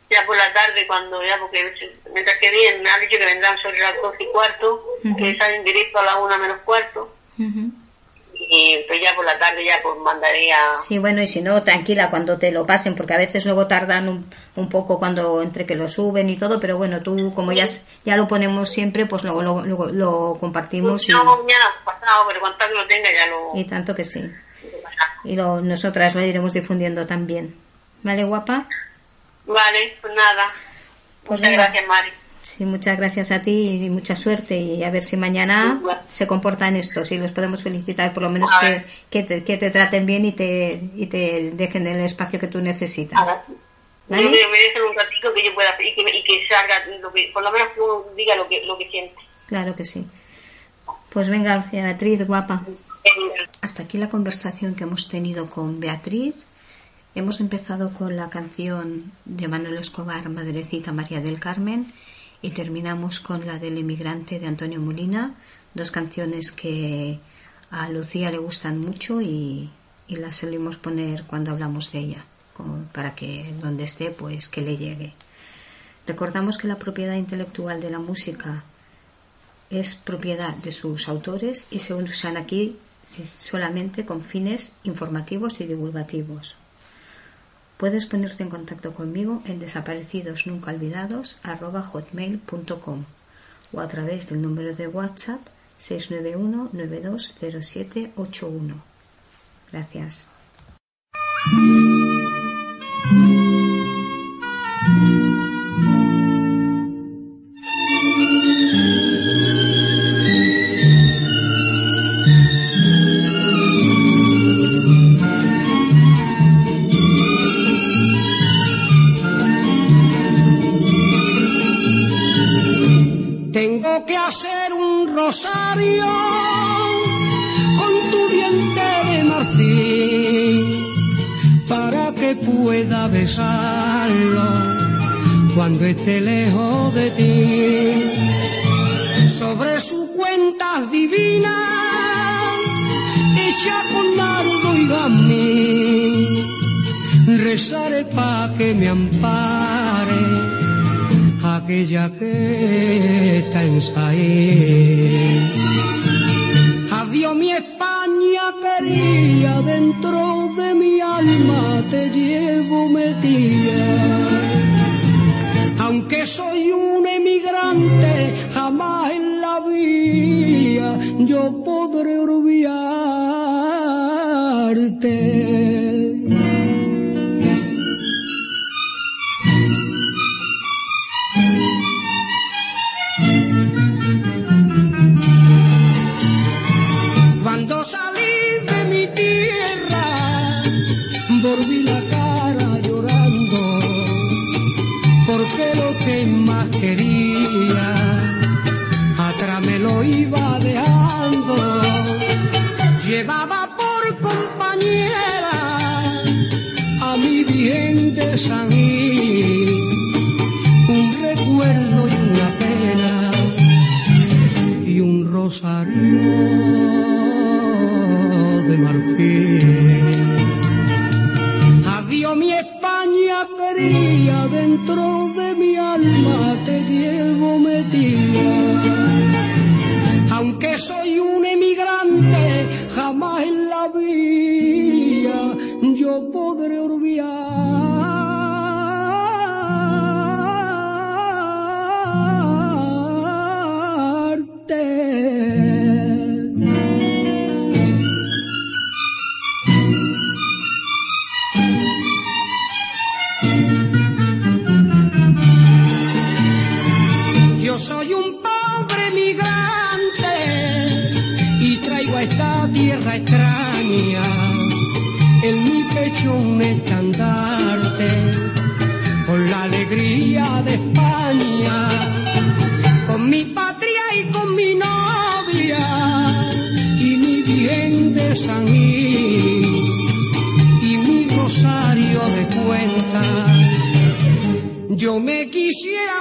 Ya por la tarde, cuando ya, porque mientras que vienen, me han dicho que vendrán sobre las dos y cuarto, que salen directo a la una menos cuarto y pues ya por la tarde ya pues mandaría... Sí, bueno, y si no, tranquila cuando te lo pasen, porque a veces luego tardan un, un poco cuando entre que lo suben y todo, pero bueno, tú como ya, ya lo ponemos siempre, pues luego lo, lo, compartimos. No, y... mañana pasado, pero cuando lo tenga ya lo... Y tanto que sí. Y lo, nosotras lo iremos difundiendo también. ¿Vale, guapa? Vale, pues nada. Pues Muchas gracias, Mari. Sí, muchas gracias a ti y mucha suerte y a ver si mañana se comportan estos y los podemos felicitar por lo menos que, que, te, que, te, traten bien y te, y te dejen el espacio que tú necesitas. Merecen un ratito que yo pueda y que, y que salga, lo que, por lo menos que uno diga lo que, lo que siente. Claro que sí. Pues venga, Beatriz, guapa. Hasta aquí la conversación que hemos tenido con Beatriz. Hemos empezado con la canción de Manuel Escobar, Madrecita María del Carmen y terminamos con la del inmigrante de Antonio Molina, dos canciones que a Lucía le gustan mucho y, las solemos poner cuando hablamos de ella, para que donde esté pues que le llegue. Recordamos que la propiedad intelectual de la música es propiedad de sus autores y se usan aquí solamente con fines informativos y divulgativos. Puedes ponerte en contacto conmigo en desaparecidosnuncaolvidados.com o a través del número de WhatsApp 691 920781. Gracias. Que pueda besarlo cuando esté lejos de ti. Sobre su cuenta divina, hecha con nardo y gamín, rezaré pa' que me ampare aquella que está en Saín. Adiós mi España quería, dentro de mi alma te llevo metida. Aunque soy un emigrante, jamás en la vida yo podré olvidarte. Un recuerdo y una pena y un rosario de marfil. Adiós mi España quería, dentro de mi alma te llevo metida aunque soy un emigrante, jamás en la vida yo podré olvidarte. Yo me quisiera